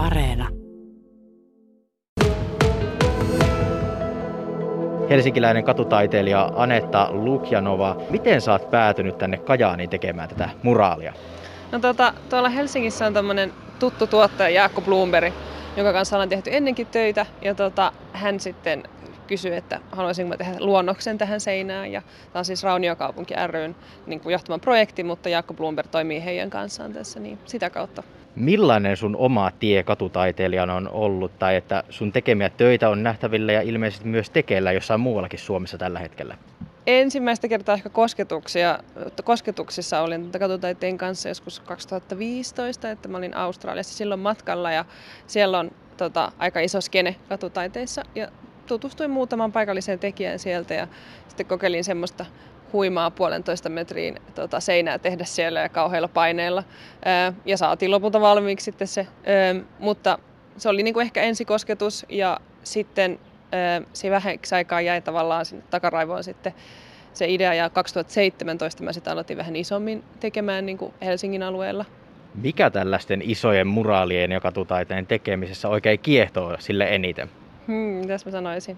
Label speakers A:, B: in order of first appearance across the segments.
A: Areena.
B: Helsinkiläinen katutaiteilija Anetta Lukjanova. Miten sä oot päätynyt tänne Kajaaniin tekemään tätä muraalia?
C: No tota, tuolla Helsingissä on tämmöinen tuttu tuottaja Jaakko Bloomberg, jonka kanssa ollaan tehty ennenkin töitä. Ja tota, hän sitten kysyi, että haluaisinko tehdä luonnoksen tähän seinään. Ja tämä on siis Rauniokaupunki ryn niin kuin johtama projekti, mutta Jaakko Bloomberg toimii heidän kanssaan tässä, niin sitä kautta.
B: Millainen sun oma tie katutaiteilijana on ollut, tai että sun tekemiä töitä on nähtävillä ja ilmeisesti myös tekeillä jossain muuallakin Suomessa tällä hetkellä?
C: Ensimmäistä kertaa ehkä kosketuksia, kosketuksissa olin katutaiteen kanssa joskus 2015, että mä olin Australiassa silloin matkalla ja siellä on tota, aika iso skene katutaiteissa ja tutustuin muutaman paikalliseen tekijään sieltä ja sitten kokeilin semmoista huimaa puolentoista metriin tota, seinää tehdä siellä ja kauheilla paineilla. Ää, ja saatiin lopulta valmiiksi sitten se. Ää, mutta se oli niinku ehkä ensikosketus ja sitten ää, se vähäksi aikaa jäi tavallaan sinne takaraivoon sitten se idea ja 2017 mä sitten aloitin vähän isommin tekemään niin kuin Helsingin alueella.
B: Mikä tällaisten isojen muraalien ja katutaiteen tekemisessä oikein kiehtoo sille eniten?
C: Hmm, tässä mä sanoisin?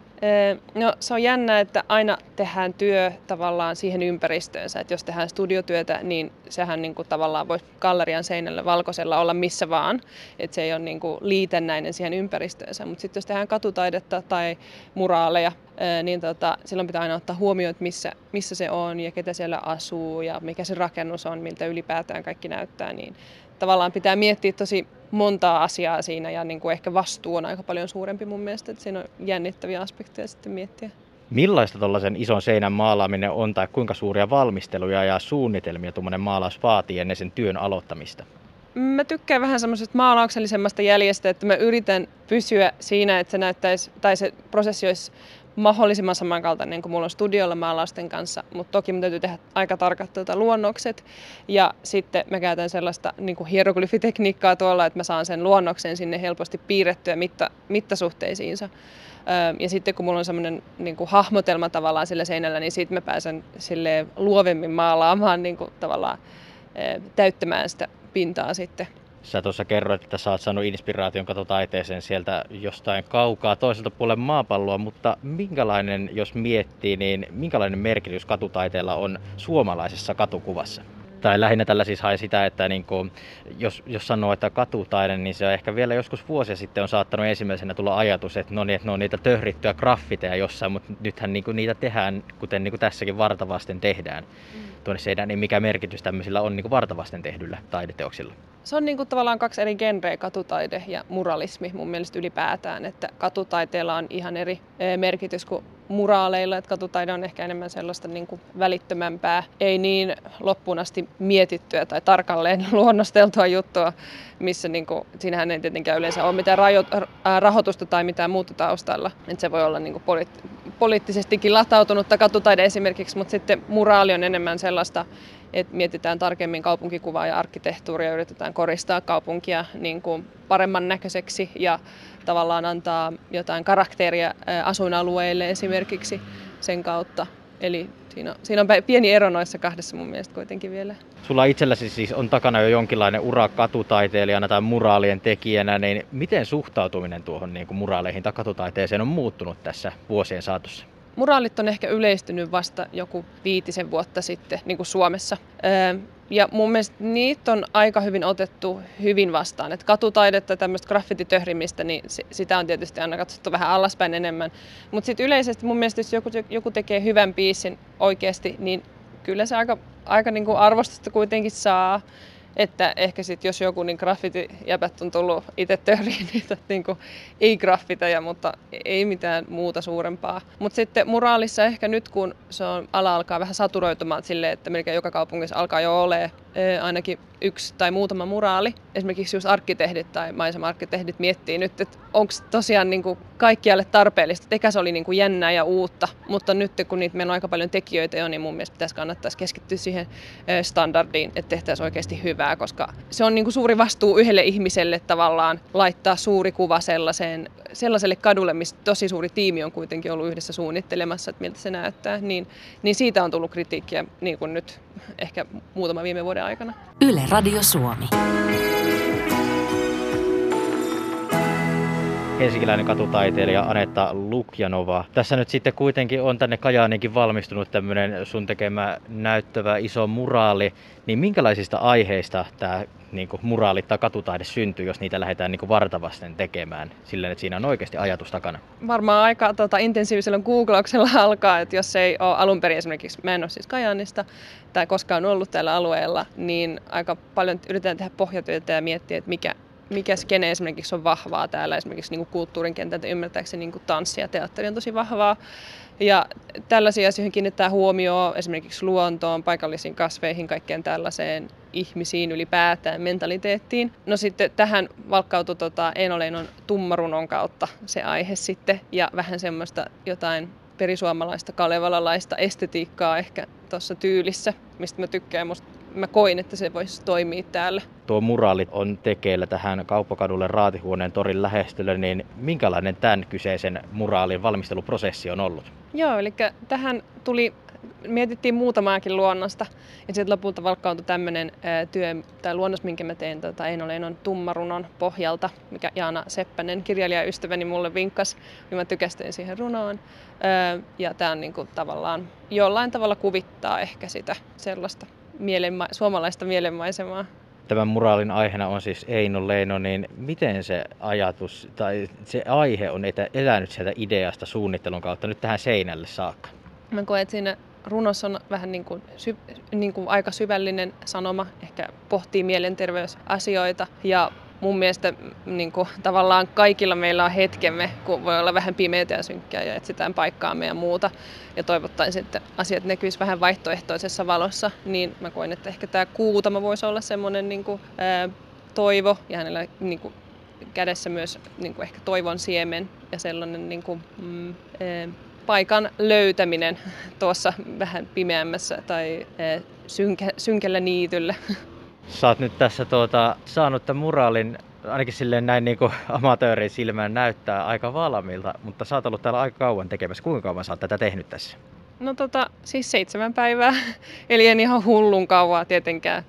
C: No se on jännä, että aina tehdään työ tavallaan siihen ympäristöönsä. Että jos tehdään studiotyötä, niin sehän niin kuin tavallaan voi gallerian seinällä valkoisella olla missä vaan. Että se ei ole niin kuin liitännäinen siihen ympäristöönsä. Mutta sitten jos tehdään katutaidetta tai muraaleja, niin tota, silloin pitää aina ottaa huomioon, että missä, missä se on ja ketä siellä asuu ja mikä se rakennus on, miltä ylipäätään kaikki näyttää. Niin tavallaan pitää miettiä tosi montaa asiaa siinä ja niin kuin ehkä vastuu on aika paljon suurempi mun mielestä, että siinä on jännittäviä aspekteja sitten miettiä.
B: Millaista tuollaisen ison seinän maalaaminen on tai kuinka suuria valmisteluja ja suunnitelmia tuommoinen maalaus vaatii ennen sen työn aloittamista?
C: Mä tykkään vähän semmoisesta maalauksellisemmasta jäljestä, että mä yritän pysyä siinä, että se näyttäisi, tai se prosessi olisi mahdollisimman samankaltainen kuin mulla on studiolla maalausten kanssa, mutta toki mun täytyy tehdä aika tarkat tuota luonnokset. Ja sitten mä käytän sellaista niin kuin hieroglyfitekniikkaa tuolla, että mä saan sen luonnoksen sinne helposti piirrettyä mitta, mittasuhteisiinsa. Ja sitten kun mulla on semmoinen niin kuin hahmotelma tavallaan sillä seinällä, niin sitten mä pääsen sille luovemmin maalaamaan niin kuin tavallaan täyttämään sitä pintaa sitten.
B: Sä tuossa kerroit, että sä oot saanut inspiraation katutaiteeseen sieltä jostain kaukaa toiselta puolen maapalloa, mutta minkälainen, jos miettii, niin minkälainen merkitys katutaiteella on suomalaisessa katukuvassa? Tai lähinnä tällä siis hae sitä, että niin kuin, jos, jos sanoo, että katutaide, niin se on ehkä vielä joskus vuosia sitten on saattanut ensimmäisenä tulla ajatus, että no niin, että ne on niitä töhrittyjä graffiteja jossain, mutta nythän niin kuin niitä tehdään, kuten niin kuin tässäkin vartavasten tehdään. Mm. Tuonne seinään, niin mikä merkitys tämmöisillä on niin kuin vartavasten tehdyllä taideteoksilla?
C: Se on niin kuin tavallaan kaksi eri genreä, katutaide ja muralismi mun mielestä ylipäätään, että katutaiteella on ihan eri eh, merkitys kuin muraaleilla, että katutaide on ehkä enemmän sellaista niin kuin välittömämpää, ei niin loppuun asti mietittyä tai tarkalleen luonnosteltua juttua, missä niin kuin, siinähän ei tietenkään yleensä ole mitään rajo, rahoitusta tai mitään muuta taustalla. Että se voi olla niin kuin poliitt- poliittisestikin latautunutta katutaide esimerkiksi, mutta sitten muraali on enemmän sellaista, että mietitään tarkemmin kaupunkikuvaa ja arkkitehtuuria yritetään koristaa kaupunkia niin kuin paremman näköiseksi ja tavallaan antaa jotain karakteria asuinalueille esimerkiksi sen kautta. Eli siinä on, siinä on pieni ero noissa kahdessa mun mielestä kuitenkin vielä.
B: Sulla itselläsi siis on takana jo jonkinlainen ura katutaiteilijana tai muraalien tekijänä, niin miten suhtautuminen tuohon niin kuin muraaleihin tai katutaiteeseen on muuttunut tässä vuosien saatossa?
C: Muraalit on ehkä yleistynyt vasta joku viitisen vuotta sitten niin kuin Suomessa. Ja mun mielestä niitä on aika hyvin otettu hyvin vastaan. Et katutaidetta, tämmöistä graffititöhrimistä, niin sitä on tietysti aina katsottu vähän alaspäin enemmän. Mutta sitten yleisesti mun mielestä, jos joku, joku tekee hyvän biisin oikeasti, niin kyllä se aika, aika niin kuin arvostusta kuitenkin saa. Että ehkä sitten jos joku niin graffiti-jäbät on tullut itse töriin niitä niin kuin, ei graffiteja, mutta ei mitään muuta suurempaa. Mutta sitten muraalissa ehkä nyt kun se on, ala alkaa vähän saturoitumaan sille, että melkein joka kaupungissa alkaa jo ole ainakin yksi tai muutama muraali. Esimerkiksi just arkkitehdit tai maisema-arkkitehdit miettii nyt, että onko tosiaan niin kuin kaikkialle tarpeellista. Eka se oli niin kuin jännää ja uutta, mutta nyt kun niitä meillä on aika paljon tekijöitä jo, niin mun mielestä pitäisi kannattaisi keskittyä siihen standardiin, että tehtäisiin oikeasti hyvää, koska se on niin kuin suuri vastuu yhdelle ihmiselle tavallaan laittaa suuri kuva sellaiseen, sellaiselle kadulle, missä tosi suuri tiimi on kuitenkin ollut yhdessä suunnittelemassa, että miltä se näyttää. Niin, niin siitä on tullut kritiikkiä niin kuin nyt ehkä muutama viime vuoden aikana.
A: Yle Radio Suomi.
B: helsinkiläinen katutaiteilija Anetta Lukjanova. Tässä nyt sitten kuitenkin on tänne Kajaaniinkin valmistunut tämmöinen sun tekemä näyttävä iso muraali. Niin minkälaisista aiheista tämä niin kuin muraalit tai katutaide syntyy, jos niitä lähdetään niin kuin vartavasten tekemään sillä, että siinä on oikeasti ajatus takana?
C: Varmaan aika tota, intensiivisellä googlauksella alkaa, että jos ei ole alun perin esimerkiksi, mä en ole siis Kajaanista tai koskaan ollut tällä alueella, niin aika paljon yritetään tehdä pohjatyötä ja miettiä, että mikä, mikä skene esimerkiksi on vahvaa täällä, esimerkiksi niin kuin kulttuurin kentältä ymmärtääkseni niin kuin tanssi ja teatteri on tosi vahvaa. Ja tällaisia asioihin kiinnittää huomioon esimerkiksi luontoon, paikallisiin kasveihin, kaikkeen tällaiseen ihmisiin ylipäätään, mentaliteettiin. No sitten tähän valkkautui tota Einoleinon tummarunon kautta se aihe sitten ja vähän semmoista jotain perisuomalaista kalevalalaista estetiikkaa ehkä tuossa tyylissä, mistä mä tykkään. Musta mä koin, että se voisi toimia täällä.
B: Tuo muraali on tekeillä tähän kauppakadulle Raatihuoneen torin lähestylle, niin minkälainen tämän kyseisen muraalin valmisteluprosessi on ollut?
C: Joo, eli tähän tuli mietittiin muutamaakin luonnosta ja sitten lopulta valkkauntui tämmöinen työ tai luonnos, minkä mä tein tota Einoleinon tummarunon pohjalta, mikä Jaana Seppänen, kirjailijaystäväni, mulle vinkkas, niin mä tykästyin siihen runoon. Ja tämä on niinku tavallaan jollain tavalla kuvittaa ehkä sitä sellaista mielenma- suomalaista mielenmaisemaa.
B: Tämän muraalin aiheena on siis Eino Leino, niin miten se ajatus tai se aihe on elänyt sieltä ideasta suunnittelun kautta nyt tähän seinälle saakka?
C: Mä koen, että siinä runossa on vähän niin kuin, sy, niin kuin aika syvällinen sanoma, ehkä pohtii mielenterveysasioita ja mun mielestä niin kuin, tavallaan kaikilla meillä on hetkemme, kun voi olla vähän pimeitä ja synkkää ja etsitään paikkaamme ja muuta. Ja toivottaisin, että asiat näkyisi vähän vaihtoehtoisessa valossa, niin mä koen, että ehkä tämä kuutama voisi olla semmoinen niin kuin, ää, toivo ja hänellä niin kuin, kädessä myös niin kuin ehkä toivon siemen ja sellainen niin kuin, mm, ää, paikan löytäminen tuossa vähän pimeämmässä tai ää, synkä, synkällä niityllä.
B: Sä oot nyt tässä tuota, saanut tämän muraalin ainakin silleen näin niin amatöörin silmään näyttää aika valmiilta, mutta sä oot ollut täällä aika kauan tekemässä. Kuinka kauan sä oot tätä tehnyt tässä?
C: No tota, siis seitsemän päivää, eli en ihan hullun kauaa tietenkään.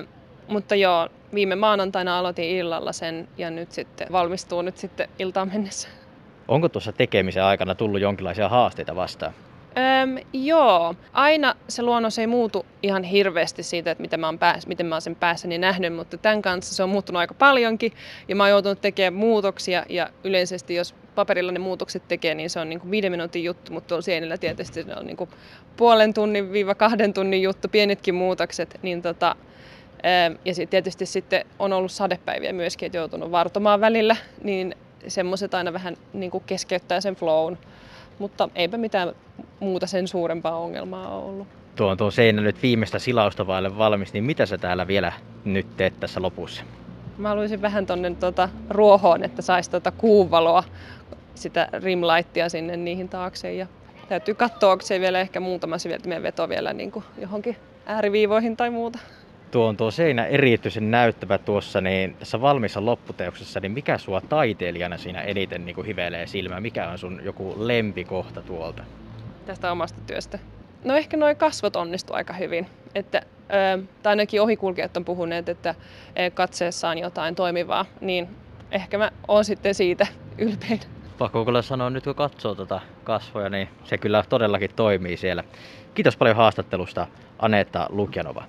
C: Ö, mutta joo, viime maanantaina aloitin illalla sen ja nyt sitten valmistuu nyt sitten iltaan mennessä.
B: Onko tuossa tekemisen aikana tullut jonkinlaisia haasteita vastaan?
C: Öm, joo, aina se luonnos ei muutu ihan hirveästi siitä, että miten mä, oon pääs, miten mä oon sen päässäni nähnyt, mutta tämän kanssa se on muuttunut aika paljonkin ja mä oon joutunut tekemään muutoksia ja yleisesti jos paperilla ne muutokset tekee, niin se on niin kuin viiden minuutin juttu, mutta tuolla sienillä tietysti ne on niin kuin puolen tunnin viiva kahden tunnin juttu, pienetkin muutokset, niin tota, ja sitten tietysti sitten on ollut sadepäiviä myöskin, että joutunut vartomaan välillä, niin semmoiset aina vähän niin kuin keskeyttää sen flown. Mutta eipä mitään muuta sen suurempaa ongelmaa ole ollut.
B: Tuo on tuo seinä nyt viimeistä silausta vaille valmis, niin mitä sä täällä vielä nyt teet tässä lopussa?
C: Mä haluaisin vähän tonne tuota ruohoon, että saisi tuota kuuvaloa, sitä rimlaittia sinne niihin taakse. Ja täytyy katsoa, onko se vielä ehkä muutama siveltimien veto vielä niin kuin johonkin ääriviivoihin tai muuta
B: tuo on tuo seinä erityisen näyttävä tuossa, niin tässä valmissa lopputeoksessa, niin mikä sua taiteilijana siinä eniten niin kuin hivelee silmään? Mikä on sun joku lempikohta tuolta?
C: Tästä omasta työstä. No ehkä nuo kasvot onnistu aika hyvin. Että, tai ainakin ohikulkijat on puhuneet, että katseessa on jotain toimivaa, niin ehkä mä oon sitten siitä ylpein.
B: Pakko kyllä sanoa nyt kun katsoo tuota kasvoja, niin se kyllä todellakin toimii siellä. Kiitos paljon haastattelusta Anetta Lukjanova.